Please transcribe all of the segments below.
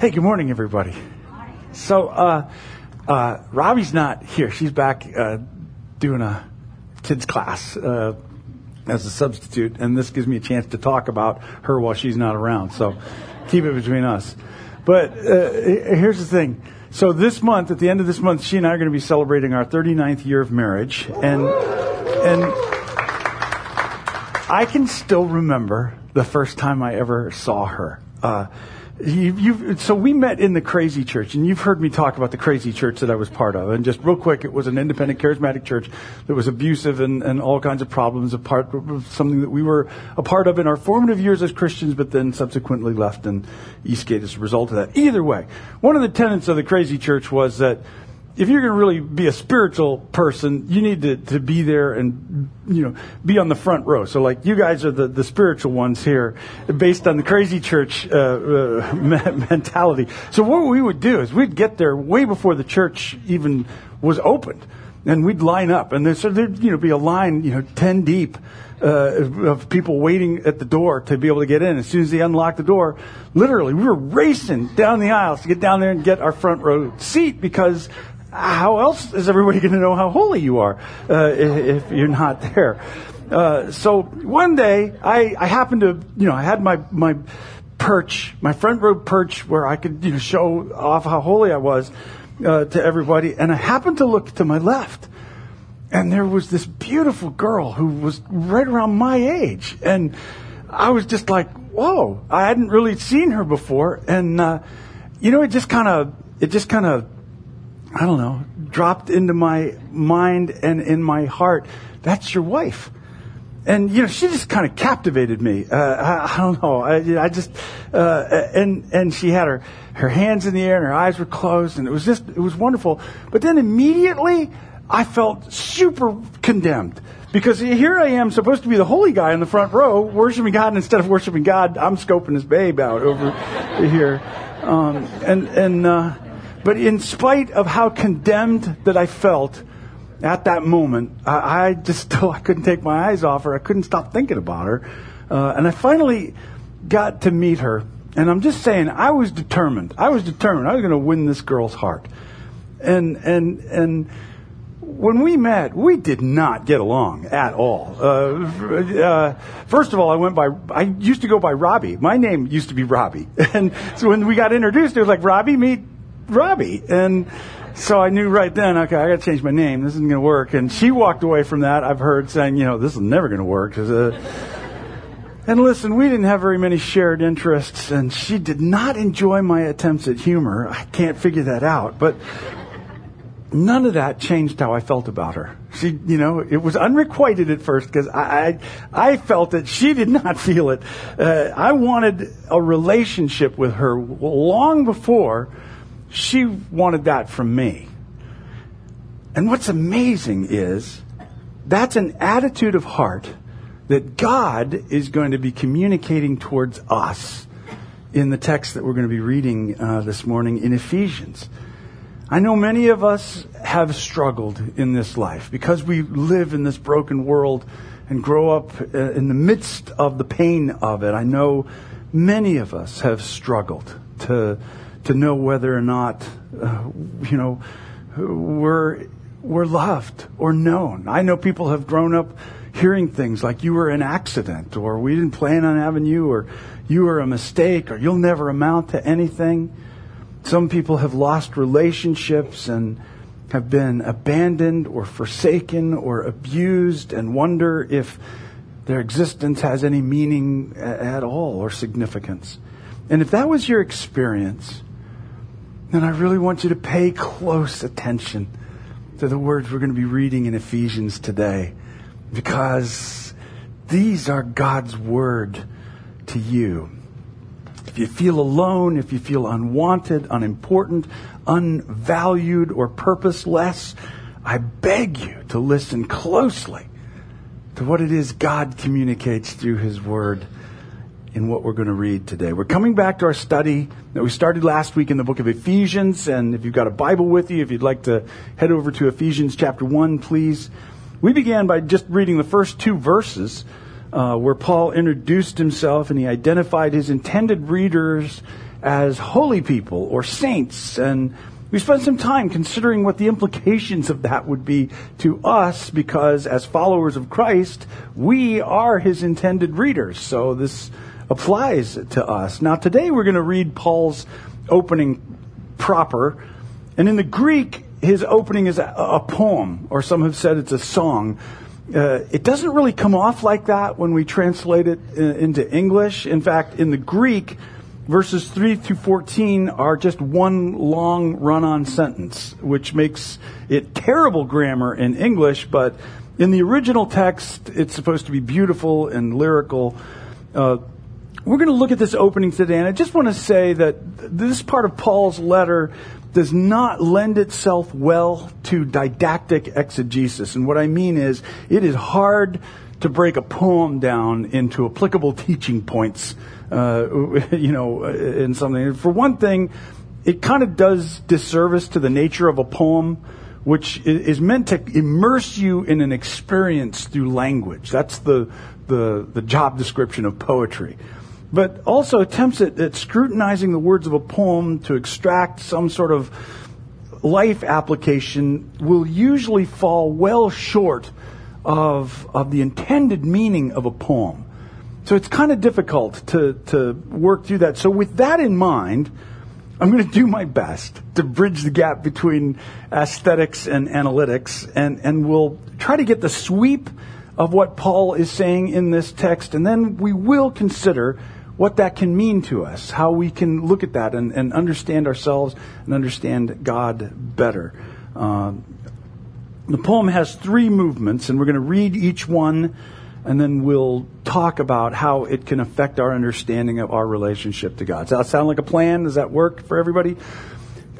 Hey, good morning, everybody. So, uh, uh, Robbie's not here. She's back uh, doing a kids class uh, as a substitute, and this gives me a chance to talk about her while she's not around. So, keep it between us. But uh, here's the thing. So this month, at the end of this month, she and I are going to be celebrating our 39th year of marriage, and and I can still remember the first time I ever saw her. You, so we met in the Crazy Church, and you've heard me talk about the Crazy Church that I was part of. And just real quick, it was an independent, charismatic church that was abusive and, and all kinds of problems. A part of something that we were a part of in our formative years as Christians, but then subsequently left in Eastgate as a result of that. Either way, one of the tenets of the Crazy Church was that if you're going to really be a spiritual person, you need to, to be there and, you know, be on the front row. So like you guys are the, the spiritual ones here based on the crazy church, uh, uh, mentality. So what we would do is we'd get there way before the church even was opened and we'd line up and so there'd, you know, be a line, you know, 10 deep. Uh, of people waiting at the door to be able to get in. As soon as they unlocked the door, literally, we were racing down the aisles to get down there and get our front row seat because how else is everybody going to know how holy you are uh, if you're not there? Uh, so one day, I, I happened to, you know, I had my, my perch, my front row perch where I could, you know, show off how holy I was uh, to everybody. And I happened to look to my left. And there was this beautiful girl who was right around my age. And I was just like, whoa, I hadn't really seen her before. And, uh, you know, it just kind of, it just kind of I don't know, dropped into my mind and in my heart, that's your wife. And, you know, she just kind of captivated me. Uh, I, I, don't know. I, I just, uh, and, and she had her, her hands in the air and her eyes were closed and it was just, it was wonderful. But then immediately I felt super condemned because here I am supposed to be the holy guy in the front row worshiping God and instead of worshiping God, I'm scoping this babe out over here. Um, and, and, uh, but in spite of how condemned that I felt at that moment, I, I just still I couldn't take my eyes off her. I couldn't stop thinking about her. Uh, and I finally got to meet her. And I'm just saying, I was determined. I was determined. I was going to win this girl's heart. And and and when we met, we did not get along at all. Uh, uh, first of all, I went by, I used to go by Robbie. My name used to be Robbie. And so when we got introduced, it was like, Robbie, meet Robbie. And so I knew right then, okay, I got to change my name. This isn't going to work. And she walked away from that. I've heard saying, you know, this is never going to work. And listen, we didn't have very many shared interests, and she did not enjoy my attempts at humor. I can't figure that out. But none of that changed how I felt about her. She, you know, it was unrequited at first because I, I, I, felt that she did not feel it. Uh, I wanted a relationship with her long before she wanted that from me. And what's amazing is that's an attitude of heart that God is going to be communicating towards us in the text that we're going to be reading uh, this morning in Ephesians. I know many of us have struggled in this life because we live in this broken world and grow up uh, in the midst of the pain of it. I know many of us have struggled to to know whether or not, uh, you know, we're, we're loved or known. I know people have grown up hearing things like you were an accident or we didn't plan on having you or you were a mistake or you'll never amount to anything. Some people have lost relationships and have been abandoned or forsaken or abused and wonder if their existence has any meaning at all or significance. And if that was your experience, then I really want you to pay close attention to the words we're going to be reading in Ephesians today because these are God's word to you. If you feel alone, if you feel unwanted, unimportant, unvalued, or purposeless, I beg you to listen closely to what it is God communicates through His Word in what we're going to read today. We're coming back to our study that we started last week in the book of Ephesians. And if you've got a Bible with you, if you'd like to head over to Ephesians chapter 1, please. We began by just reading the first two verses uh, where Paul introduced himself and he identified his intended readers as holy people or saints. And we spent some time considering what the implications of that would be to us because as followers of Christ, we are his intended readers. So this applies to us. Now today we're going to read Paul's opening proper. And in the Greek, his opening is a, a poem, or some have said it's a song. Uh, it doesn't really come off like that when we translate it in, into English. In fact, in the Greek, verses 3 through 14 are just one long run on sentence, which makes it terrible grammar in English, but in the original text, it's supposed to be beautiful and lyrical. Uh, we're going to look at this opening today, and I just want to say that this part of Paul's letter does not lend itself well to didactic exegesis. And what I mean is, it is hard to break a poem down into applicable teaching points uh, you know, in something. For one thing, it kind of does disservice to the nature of a poem, which is meant to immerse you in an experience through language. That's the, the, the job description of poetry. But also attempts at, at scrutinizing the words of a poem to extract some sort of life application will usually fall well short of, of the intended meaning of a poem. So it's kind of difficult to, to work through that. So with that in mind, I'm going to do my best to bridge the gap between aesthetics and analytics, and, and we'll try to get the sweep of what Paul is saying in this text, and then we will consider what that can mean to us, how we can look at that and, and understand ourselves and understand God better. Uh, the poem has three movements, and we're going to read each one and then we'll talk about how it can affect our understanding of our relationship to God. Does that sound like a plan? Does that work for everybody?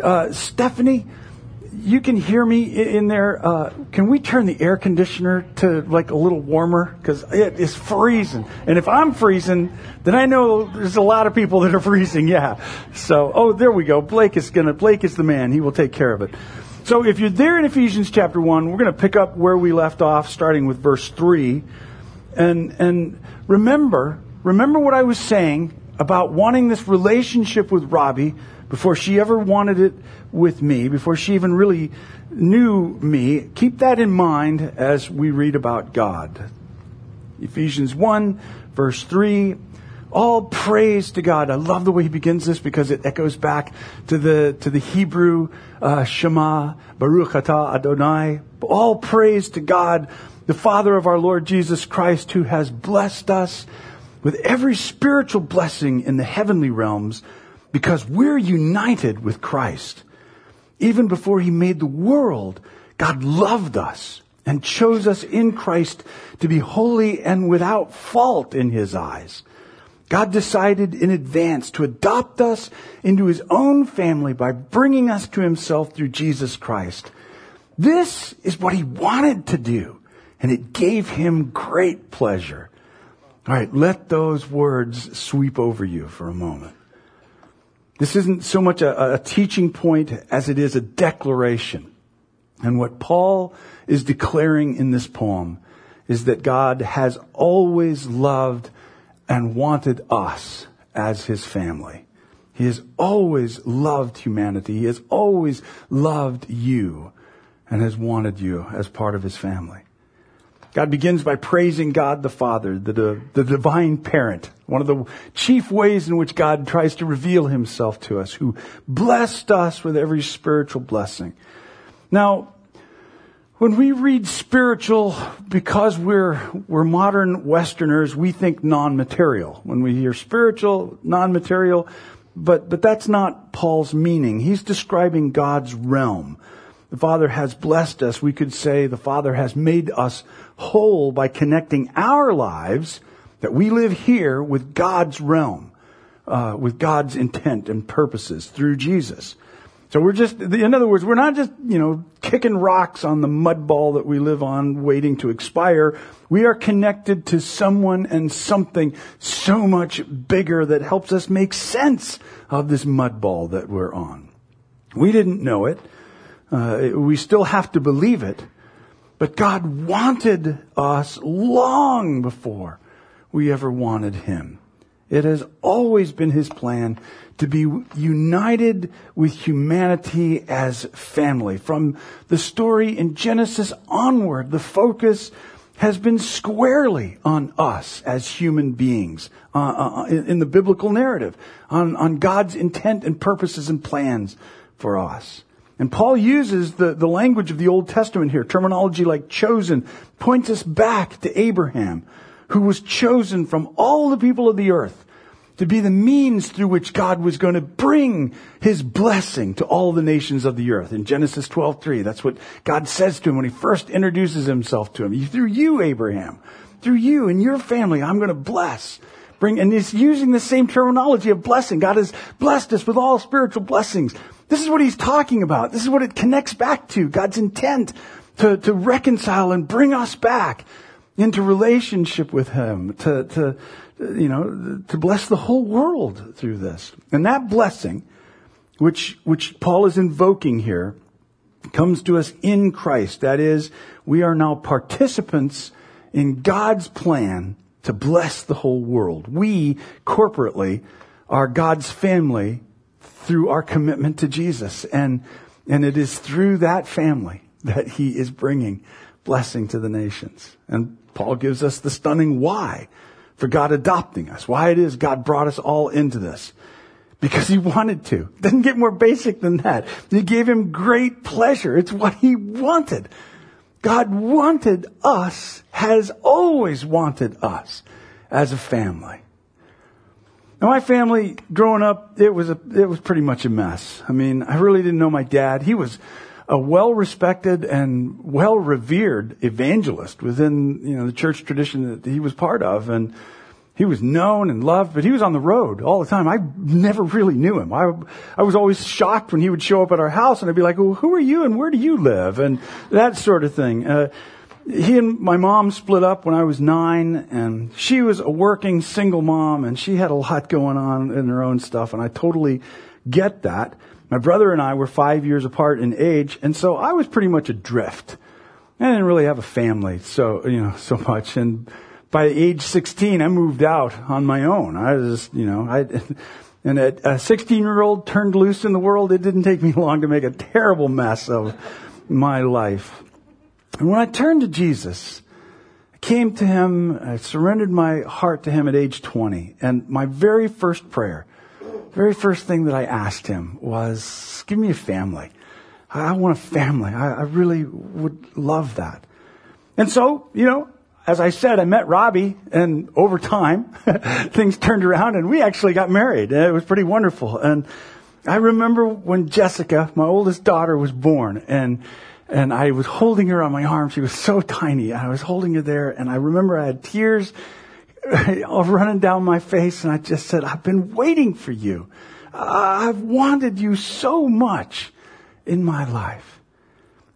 Uh, Stephanie, you can hear me in there. Uh, can we turn the air conditioner to like a little warmer? Because it is freezing. And if I'm freezing, then I know there's a lot of people that are freezing. Yeah. So, oh, there we go. Blake is gonna, Blake is the man. He will take care of it. So if you're there in Ephesians chapter 1, we're going to pick up where we left off, starting with verse 3. And, and remember, remember what I was saying about wanting this relationship with Robbie before she ever wanted it with me, before she even really knew me. Keep that in mind as we read about God. Ephesians 1, verse 3. All praise to God. I love the way he begins this because it echoes back to the, to the Hebrew uh, Shema, Baruch Atah Adonai. All praise to God the Father of our Lord Jesus Christ, who has blessed us with every spiritual blessing in the heavenly realms because we're united with Christ. Even before he made the world, God loved us and chose us in Christ to be holy and without fault in his eyes. God decided in advance to adopt us into his own family by bringing us to himself through Jesus Christ. This is what he wanted to do and it gave him great pleasure. All right, let those words sweep over you for a moment. This isn't so much a, a, teaching point as it is a declaration. And what Paul is declaring in this poem is that God has always loved and wanted us as his family. He has always loved humanity. He has always loved you and has wanted you as part of his family. God begins by praising God the Father, the, the divine parent, one of the chief ways in which God tries to reveal himself to us, who blessed us with every spiritual blessing. Now, when we read spiritual, because we're, we're modern Westerners, we think non-material. When we hear spiritual, non-material, but, but that's not Paul's meaning. He's describing God's realm. The Father has blessed us. We could say the Father has made us whole by connecting our lives that we live here with God's realm, uh, with God's intent and purposes through Jesus. So we're just, in other words, we're not just, you know, kicking rocks on the mud ball that we live on waiting to expire. We are connected to someone and something so much bigger that helps us make sense of this mud ball that we're on. We didn't know it. Uh, we still have to believe it. But God wanted us long before we ever wanted Him. It has always been his plan to be united with humanity as family. From the story in Genesis onward, the focus has been squarely on us as human beings uh, uh, in, in the biblical narrative, on, on God's intent and purposes and plans for us. And Paul uses the, the language of the Old Testament here, terminology like chosen, points us back to Abraham, who was chosen from all the people of the earth to be the means through which God was going to bring his blessing to all the nations of the earth. In Genesis 12:3, that's what God says to him when he first introduces himself to him. Through you, Abraham, through you and your family, I'm going to bless. Bring, and he's using the same terminology of blessing. God has blessed us with all spiritual blessings. This is what he's talking about. This is what it connects back to. God's intent to, to reconcile and bring us back into relationship with him, to, to, you know, to bless the whole world through this. And that blessing, which, which Paul is invoking here, comes to us in Christ. That is, we are now participants in God's plan to bless the whole world. We, corporately, are God's family through our commitment to Jesus. And, and it is through that family that he is bringing blessing to the nations. And Paul gives us the stunning why for God adopting us. Why it is God brought us all into this. Because he wanted to. Doesn't get more basic than that. He gave him great pleasure. It's what he wanted. God wanted us, has always wanted us as a family. Now my family, growing up, it was a, it was pretty much a mess. I mean, I really didn't know my dad. He was a well-respected and well-revered evangelist within, you know, the church tradition that he was part of. And he was known and loved, but he was on the road all the time. I never really knew him. I, I was always shocked when he would show up at our house and I'd be like, well, who are you and where do you live? And that sort of thing. Uh, he and my mom split up when I was nine and she was a working single mom and she had a lot going on in her own stuff and I totally get that. My brother and I were five years apart in age, and so I was pretty much adrift. I didn't really have a family, so, you know, so much. And by age 16, I moved out on my own. I was, you know, I, and a 16 year old turned loose in the world, it didn't take me long to make a terrible mess of my life. And when I turned to Jesus, I came to him, I surrendered my heart to him at age 20, and my very first prayer very first thing that I asked him was, give me a family. I want a family. I, I really would love that. And so, you know, as I said, I met Robbie and over time things turned around and we actually got married. It was pretty wonderful. And I remember when Jessica, my oldest daughter, was born and and I was holding her on my arm. She was so tiny. I was holding her there and I remember I had tears running down my face, and I just said, I've been waiting for you. I've wanted you so much in my life.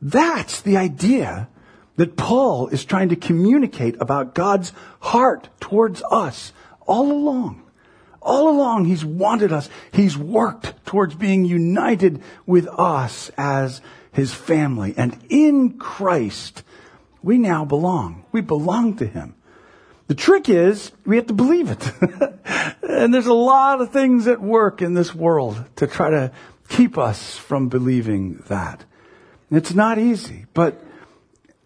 That's the idea that Paul is trying to communicate about God's heart towards us all along. All along, He's wanted us. He's worked towards being united with us as His family. And in Christ, we now belong. We belong to Him. The trick is we have to believe it. and there's a lot of things at work in this world to try to keep us from believing that. It's not easy, but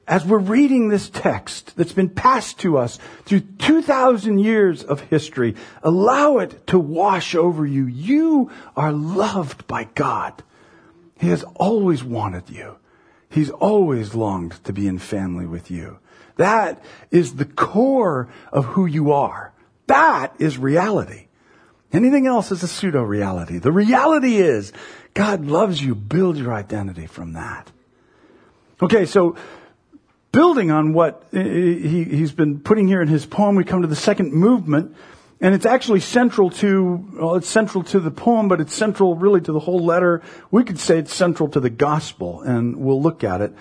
as we're reading this text that's been passed to us through 2,000 years of history, allow it to wash over you. You are loved by God. He has always wanted you. He's always longed to be in family with you. That is the core of who you are. That is reality. Anything else is a pseudo reality. The reality is God loves you. Build your identity from that. Okay, so building on what he, he's been putting here in his poem, we come to the second movement, and it's actually central to, well, it's central to the poem, but it's central really to the whole letter. We could say it's central to the gospel, and we'll look at it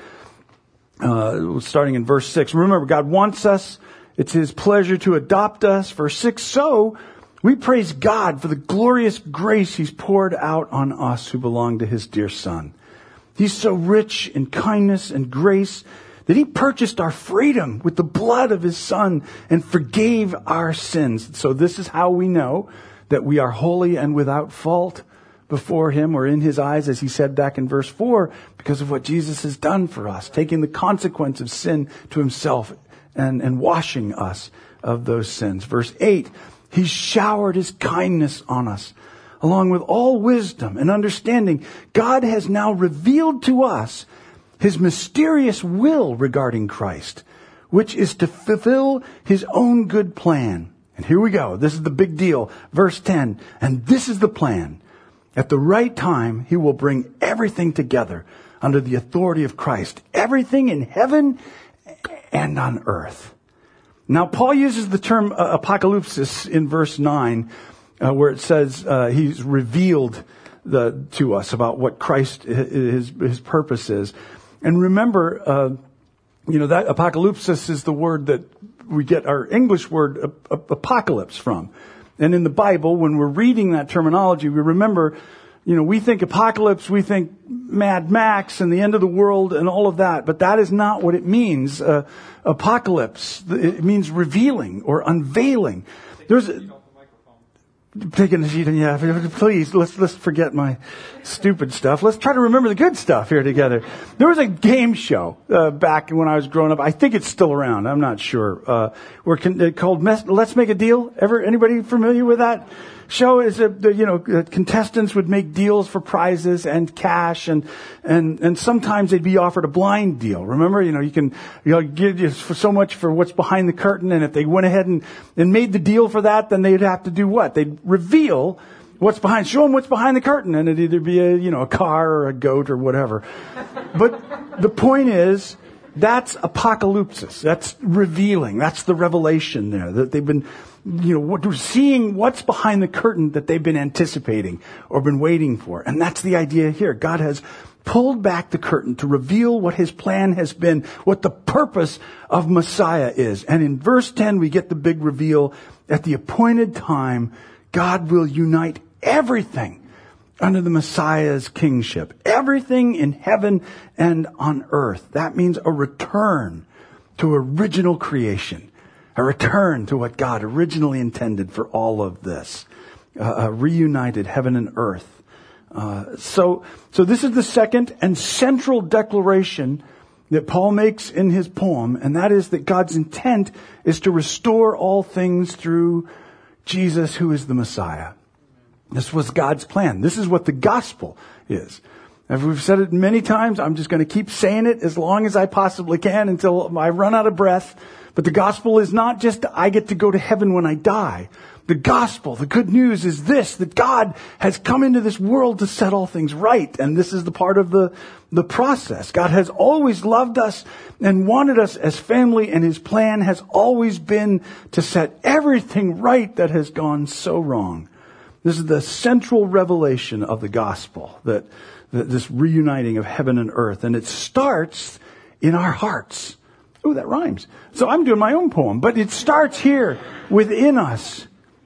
uh, starting in verse 6. Remember, God wants us. It's His pleasure to adopt us. Verse 6. So, we praise God for the glorious grace He's poured out on us who belong to His dear Son. He's so rich in kindness and grace that he purchased our freedom with the blood of his son and forgave our sins. So this is how we know that we are holy and without fault before him or in his eyes, as he said back in verse 4, because of what Jesus has done for us, taking the consequence of sin to himself and, and washing us of those sins. Verse 8, he showered his kindness on us. Along with all wisdom and understanding, God has now revealed to us his mysterious will regarding Christ, which is to fulfill his own good plan. And here we go. This is the big deal. Verse 10. And this is the plan at the right time, he will bring everything together under the authority of Christ. Everything in heaven and on earth. Now, Paul uses the term uh, in verse 9, uh, where it says uh, he's revealed the, to us about what Christ, his, his purpose is. And remember, uh, you know, that apocalypsis is the word that we get our English word apocalypse from. And in the Bible, when we're reading that terminology, we remember, you know, we think apocalypse, we think Mad Max and the end of the world and all of that, but that is not what it means. Uh, apocalypse, it means revealing or unveiling. There's, taking a sheet and yeah, please let's let's forget my stupid stuff. Let's try to remember the good stuff here together. There was a game show uh, back when I was growing up. I think it's still around. I'm not sure. Uh, we're con- uh, called Let's Make a Deal. Ever anybody familiar with that? Show is that you know contestants would make deals for prizes and cash and and and sometimes they'd be offered a blind deal. Remember, you know you can you know give you so much for what's behind the curtain, and if they went ahead and and made the deal for that, then they'd have to do what? They'd reveal what's behind, show them what's behind the curtain, and it'd either be a you know a car or a goat or whatever. But the point is. That's apocalypsis. That's revealing. That's the revelation there. That they've been you know, seeing what's behind the curtain that they've been anticipating or been waiting for. And that's the idea here. God has pulled back the curtain to reveal what his plan has been, what the purpose of Messiah is. And in verse 10, we get the big reveal. At the appointed time, God will unite everything under the Messiah's kingship. Everything in heaven and on earth. That means a return to original creation a return to what God originally intended for all of this, uh, a reunited heaven and earth. Uh, so, so this is the second and central declaration that Paul makes in his poem, and that is that God's intent is to restore all things through Jesus, who is the Messiah. This was God's plan. This is what the gospel is. As we've said it many times, I'm just going to keep saying it as long as I possibly can until I run out of breath. But the gospel is not just I get to go to heaven when I die. The gospel, the good news is this, that God has come into this world to set all things right. And this is the part of the, the process. God has always loved us and wanted us as family and his plan has always been to set everything right that has gone so wrong. This is the central revelation of the gospel, that, that this reuniting of heaven and earth. And it starts in our hearts. Oh, that rhymes. So I'm doing my own poem, but it starts here within us,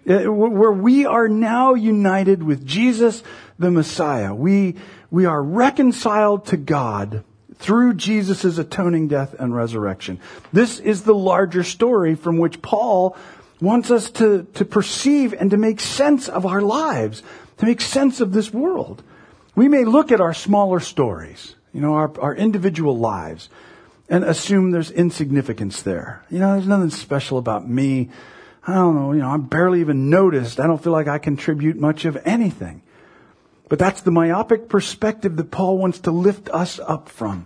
uh, where we are now united with Jesus, the Messiah. We, we are reconciled to God through Jesus' atoning death and resurrection. This is the larger story from which Paul wants us to, to perceive and to make sense of our lives, to make sense of this world. We may look at our smaller stories, you know, our, our individual lives, and assume there's insignificance there. You know, there's nothing special about me. I don't know, you know, I'm barely even noticed. I don't feel like I contribute much of anything. But that's the myopic perspective that Paul wants to lift us up from.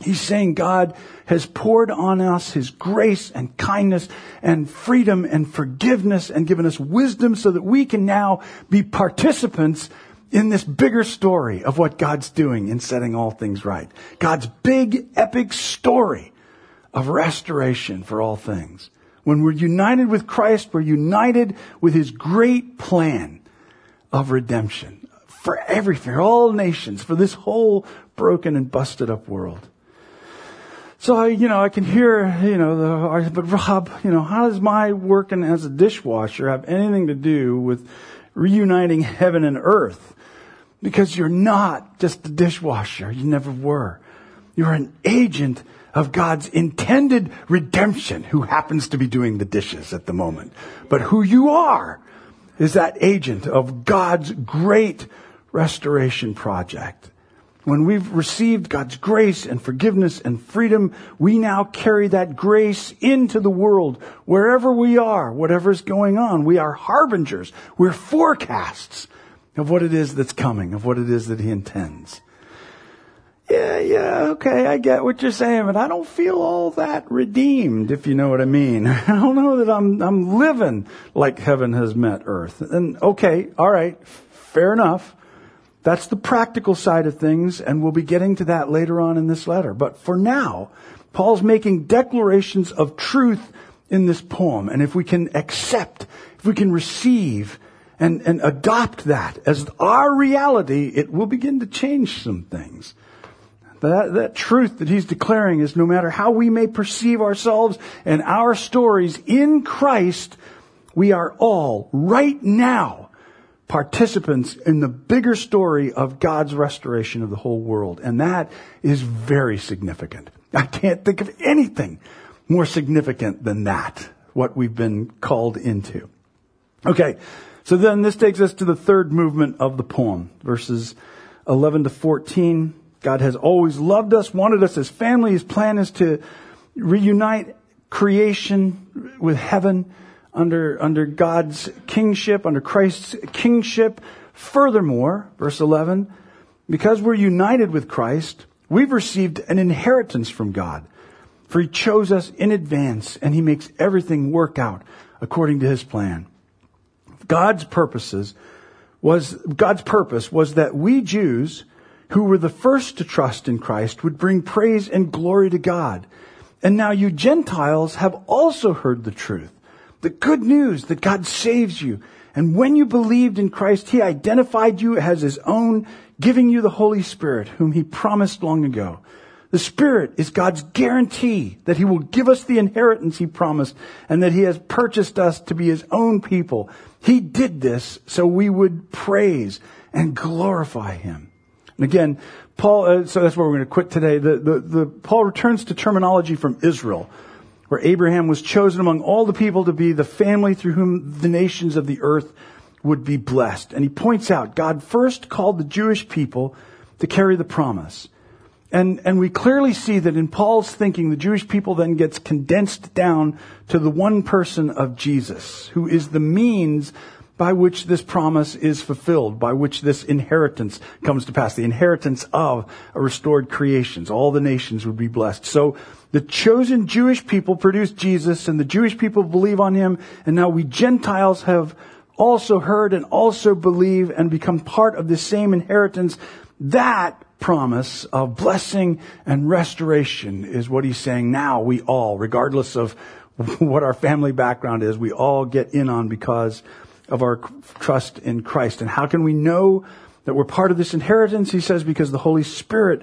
He's saying God has poured on us His grace and kindness and freedom and forgiveness and given us wisdom so that we can now be participants in this bigger story of what God's doing in setting all things right. God's big, epic story of restoration for all things. When we're united with Christ, we're united with His great plan of redemption for everything, for all nations, for this whole broken and busted up world. So I, you know, I can hear, you know, the, but Rob, you know, how does my working as a dishwasher have anything to do with reuniting heaven and earth? Because you're not just a dishwasher. You never were. You're an agent of God's intended redemption who happens to be doing the dishes at the moment. But who you are is that agent of God's great restoration project. When we've received God's grace and forgiveness and freedom, we now carry that grace into the world, wherever we are, whatever's going on. We are harbingers. We're forecasts of what it is that's coming, of what it is that He intends. Yeah, yeah, okay, I get what you're saying, but I don't feel all that redeemed, if you know what I mean. I don't know that I'm, I'm living like heaven has met earth. And okay, alright, fair enough. That's the practical side of things, and we'll be getting to that later on in this letter. But for now, Paul's making declarations of truth in this poem. And if we can accept, if we can receive and, and adopt that as our reality, it will begin to change some things. That, that truth that he's declaring is no matter how we may perceive ourselves and our stories in Christ, we are all right now participants in the bigger story of God's restoration of the whole world. And that is very significant. I can't think of anything more significant than that, what we've been called into. Okay, so then this takes us to the third movement of the poem, verses 11 to 14. God has always loved us, wanted us as family. His plan is to reunite creation with heaven under, under God's kingship, under Christ's kingship. Furthermore, verse 11, because we're united with Christ, we've received an inheritance from God. For he chose us in advance and he makes everything work out according to his plan. God's purposes was, God's purpose was that we Jews who were the first to trust in Christ would bring praise and glory to God. And now you Gentiles have also heard the truth the good news that God saves you. And when you believed in Christ, He identified you as His own, giving you the Holy Spirit, whom He promised long ago. The Spirit is God's guarantee that He will give us the inheritance He promised and that He has purchased us to be His own people. He did this so we would praise and glorify Him. And again, Paul, uh, so that's where we're going to quit today. The, the, the, Paul returns to terminology from Israel where Abraham was chosen among all the people to be the family through whom the nations of the earth would be blessed. And he points out God first called the Jewish people to carry the promise. And, and we clearly see that in Paul's thinking, the Jewish people then gets condensed down to the one person of Jesus, who is the means by which this promise is fulfilled, by which this inheritance comes to pass, the inheritance of a restored creations. All the nations would be blessed. So the chosen Jewish people produced Jesus and the Jewish people believe on him. And now we Gentiles have also heard and also believe and become part of the same inheritance. That promise of blessing and restoration is what he's saying now we all, regardless of what our family background is, we all get in on because of our trust in Christ. And how can we know that we're part of this inheritance? He says because the Holy Spirit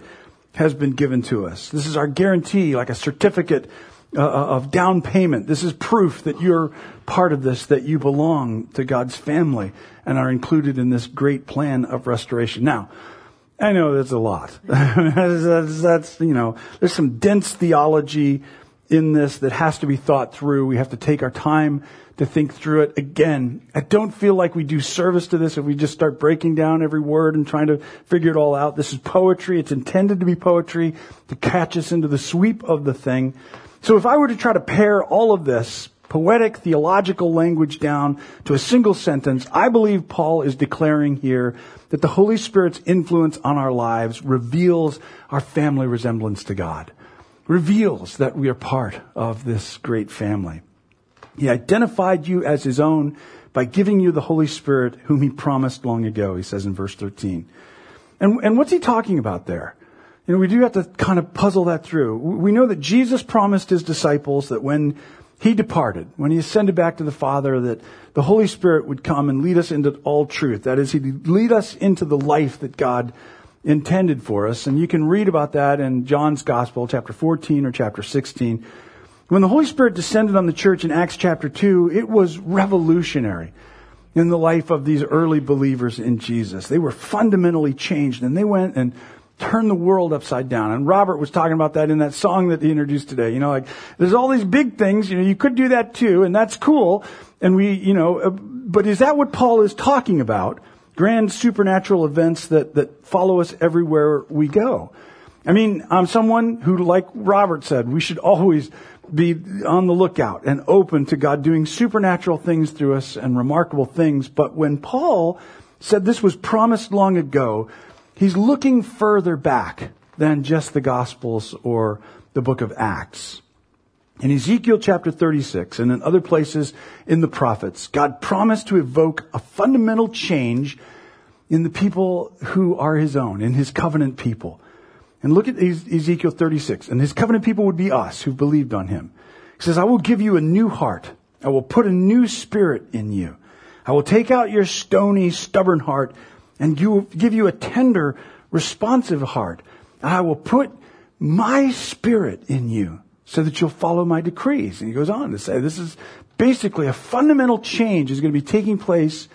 has been given to us. This is our guarantee, like a certificate uh, uh, of down payment. This is proof that you're part of this, that you belong to God's family and are included in this great plan of restoration. Now, I know that's a lot. that's, that's, you know, there's some dense theology in this that has to be thought through. We have to take our time to think through it again. I don't feel like we do service to this if we just start breaking down every word and trying to figure it all out. This is poetry. It's intended to be poetry to catch us into the sweep of the thing. So if I were to try to pare all of this poetic theological language down to a single sentence, I believe Paul is declaring here that the Holy Spirit's influence on our lives reveals our family resemblance to God, reveals that we are part of this great family. He identified you as his own by giving you the Holy Spirit whom he promised long ago, he says in verse 13. And, and what's he talking about there? You know, we do have to kind of puzzle that through. We know that Jesus promised his disciples that when he departed, when he ascended back to the Father, that the Holy Spirit would come and lead us into all truth. That is, he'd lead us into the life that God intended for us. And you can read about that in John's Gospel, chapter 14 or chapter 16. When the Holy Spirit descended on the church in Acts chapter 2, it was revolutionary in the life of these early believers in Jesus. They were fundamentally changed and they went and turned the world upside down. And Robert was talking about that in that song that he introduced today. You know, like, there's all these big things, you know, you could do that too, and that's cool. And we, you know, uh, but is that what Paul is talking about? Grand supernatural events that, that follow us everywhere we go. I mean, I'm someone who, like Robert said, we should always be on the lookout and open to God doing supernatural things through us and remarkable things. But when Paul said this was promised long ago, he's looking further back than just the Gospels or the book of Acts. In Ezekiel chapter 36 and in other places in the prophets, God promised to evoke a fundamental change in the people who are his own, in his covenant people. And look at Ezekiel 36. And his covenant people would be us who believed on him. He says, I will give you a new heart. I will put a new spirit in you. I will take out your stony, stubborn heart and give you a tender, responsive heart. I will put my spirit in you so that you'll follow my decrees. And he goes on to say this is basically a fundamental change is going to be taking place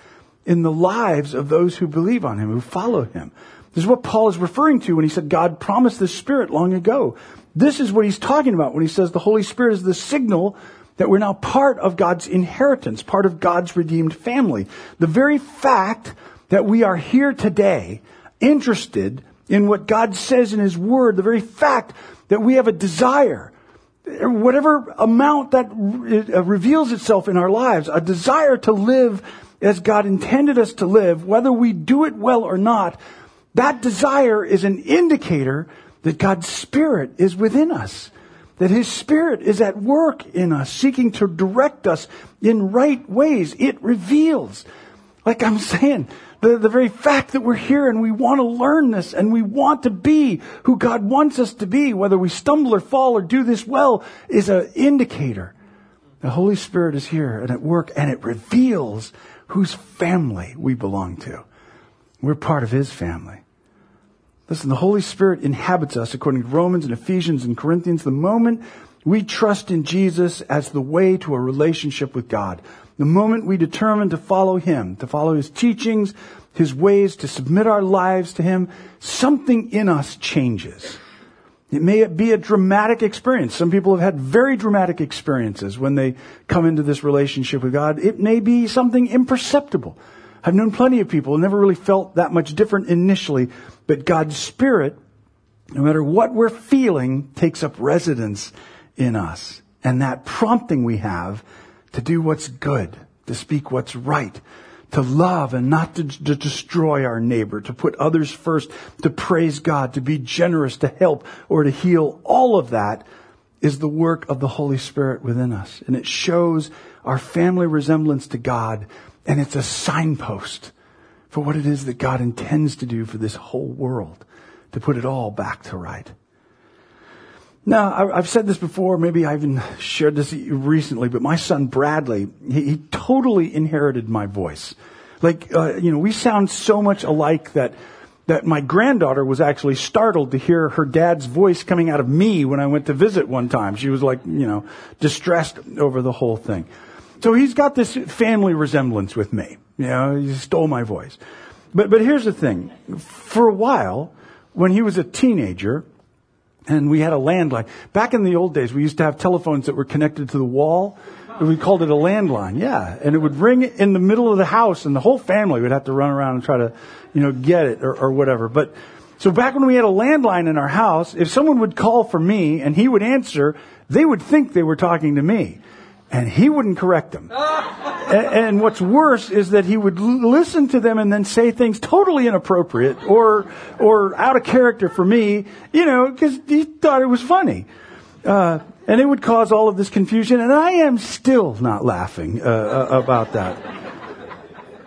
in the lives of those who believe on him, who follow him. This is what Paul is referring to when he said God promised the Spirit long ago. This is what he's talking about when he says the Holy Spirit is the signal that we're now part of God's inheritance, part of God's redeemed family. The very fact that we are here today, interested in what God says in His Word, the very fact that we have a desire, whatever amount that uh, reveals itself in our lives, a desire to live as God intended us to live, whether we do it well or not, that desire is an indicator that God's Spirit is within us. That His Spirit is at work in us, seeking to direct us in right ways. It reveals. Like I'm saying, the, the very fact that we're here and we want to learn this and we want to be who God wants us to be, whether we stumble or fall or do this well, is an indicator. The Holy Spirit is here and at work and it reveals whose family we belong to. We're part of His family. Listen, the Holy Spirit inhabits us according to Romans and Ephesians and Corinthians. The moment we trust in Jesus as the way to a relationship with God, the moment we determine to follow Him, to follow His teachings, His ways, to submit our lives to Him, something in us changes. It may be a dramatic experience. Some people have had very dramatic experiences when they come into this relationship with God. It may be something imperceptible. I've known plenty of people who never really felt that much different initially, but God's Spirit, no matter what we're feeling, takes up residence in us. And that prompting we have to do what's good, to speak what's right, to love and not to, to, destroy our neighbor, to put others first, to praise God, to be generous, to help, or to heal. All of that is the work of the Holy Spirit within us. And it shows our family resemblance to God and it's a signpost for what it is that God intends to do for this whole world, to put it all back to right. Now, I've said this before, maybe I even shared this recently, but my son Bradley, he, he totally inherited my voice. Like, uh, you know, we sound so much alike that, that my granddaughter was actually startled to hear her dad's voice coming out of me when I went to visit one time. She was like, you know, distressed over the whole thing. So he's got this family resemblance with me. You know, he stole my voice. But, but here's the thing. For a while, when he was a teenager, and we had a landline. Back in the old days, we used to have telephones that were connected to the wall. We called it a landline, yeah. And it would ring in the middle of the house, and the whole family would have to run around and try to, you know, get it or, or whatever. But so back when we had a landline in our house, if someone would call for me and he would answer, they would think they were talking to me and he wouldn't correct them. and, and, what's worse is that he would l- listen to them and then say things totally inappropriate or or out of character for me, you know, because he thought it was funny. Uh, and it would cause all of this confusion, and I am still not laughing uh, uh about that.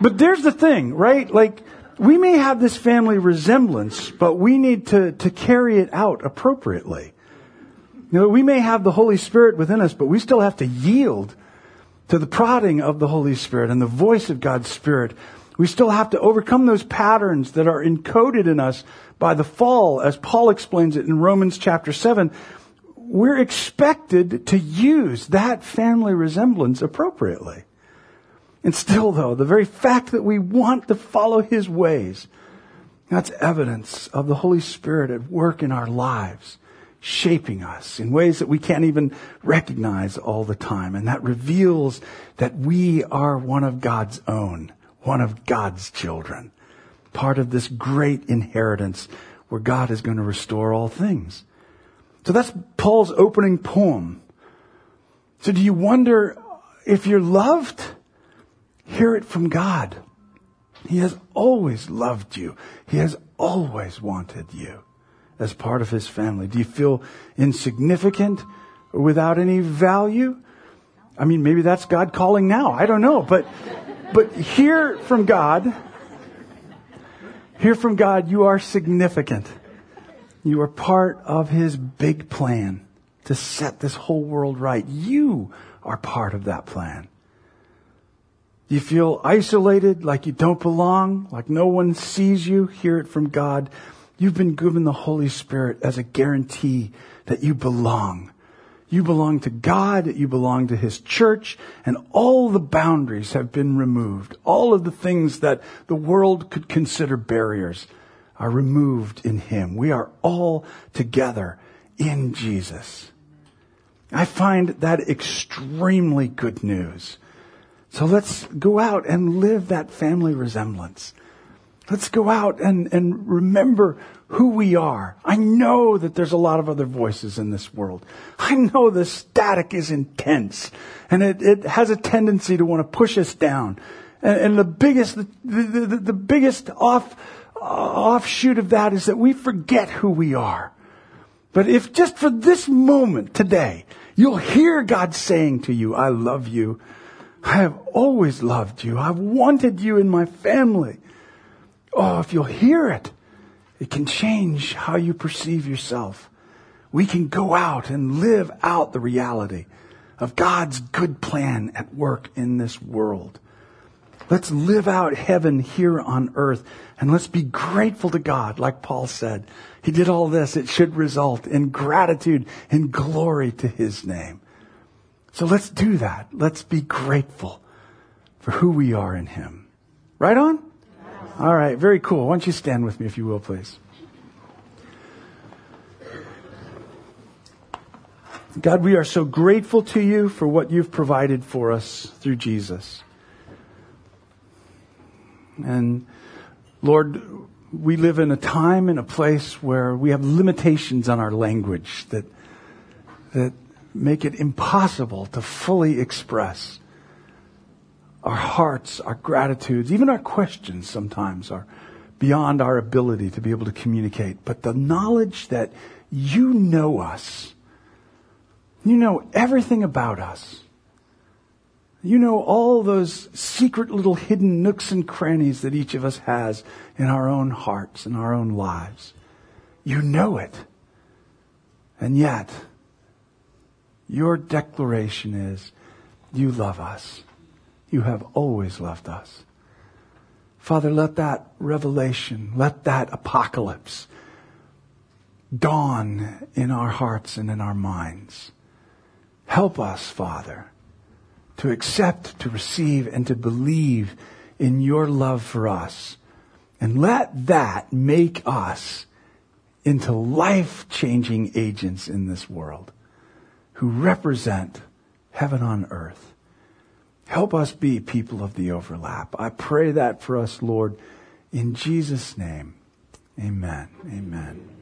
But there's the thing, right? Like, we may have this family resemblance, but we need to, to carry it out appropriately. You know, we may have the Holy Spirit within us, but we still have to yield to the prodding of the Holy Spirit and the voice of God's Spirit. We still have to overcome those patterns that are encoded in us by the fall, as Paul explains it in Romans chapter 7. We're expected to use that family resemblance appropriately. And still, though, the very fact that we want to follow his ways That's evidence of the Holy Spirit at work in our lives, shaping us in ways that we can't even recognize all the time. And that reveals that we are one of God's own, one of God's children, part of this great inheritance where God is going to restore all things. So that's Paul's opening poem. So do you wonder if you're loved? Hear it from God. He has always loved you. He has always wanted you as part of his family. Do you feel insignificant or without any value? I mean, maybe that's God calling now. I don't know. But, but hear from God. Hear from God, you are significant. You are part of his big plan to set this whole world right. You are part of that plan. Do you feel isolated, like you don't belong, like no one sees you, hear it from God. You've been given the Holy Spirit as a guarantee that you belong. You belong to God, you belong to His church, and all the boundaries have been removed. All of the things that the world could consider barriers are removed in Him. We are all together in Jesus. I find that extremely good news. So let's go out and live that family resemblance. Let's go out and, and remember who we are. I know that there's a lot of other voices in this world. I know the static is intense and it, it has a tendency to want to push us down. And, and the biggest, the, the, the, biggest off, uh, offshoot of that is that we forget who we are. But if just for this moment today, you'll hear God saying to you, I love you. I have always loved you. I've wanted you in my family. Oh, if you'll hear it, it can change how you perceive yourself. We can go out and live out the reality of God's good plan at work in this world. Let's live out heaven here on earth and let's be grateful to God, like Paul said. He did all this. It should result in gratitude and glory to his name. So let's do that. Let's be grateful for who we are in Him. Right on? All right, very cool. Why don't you stand with me, if you will, please? God, we are so grateful to you for what you've provided for us through Jesus. And Lord, we live in a time and a place where we have limitations on our language that, that make it impossible to fully express our hearts, our gratitudes, even our questions sometimes are beyond our ability to be able to communicate. But the knowledge that you know us, you know everything about us. You know all those secret little hidden nooks and crannies that each of us has in our own hearts and our own lives. You know it. And yet, your declaration is, you love us. You have always loved us. Father, let that revelation, let that apocalypse dawn in our hearts and in our minds. Help us, Father, to accept, to receive, and to believe in your love for us. And let that make us into life changing agents in this world who represent heaven on earth. Help us be people of the overlap. I pray that for us, Lord, in Jesus' name. Amen. Amen.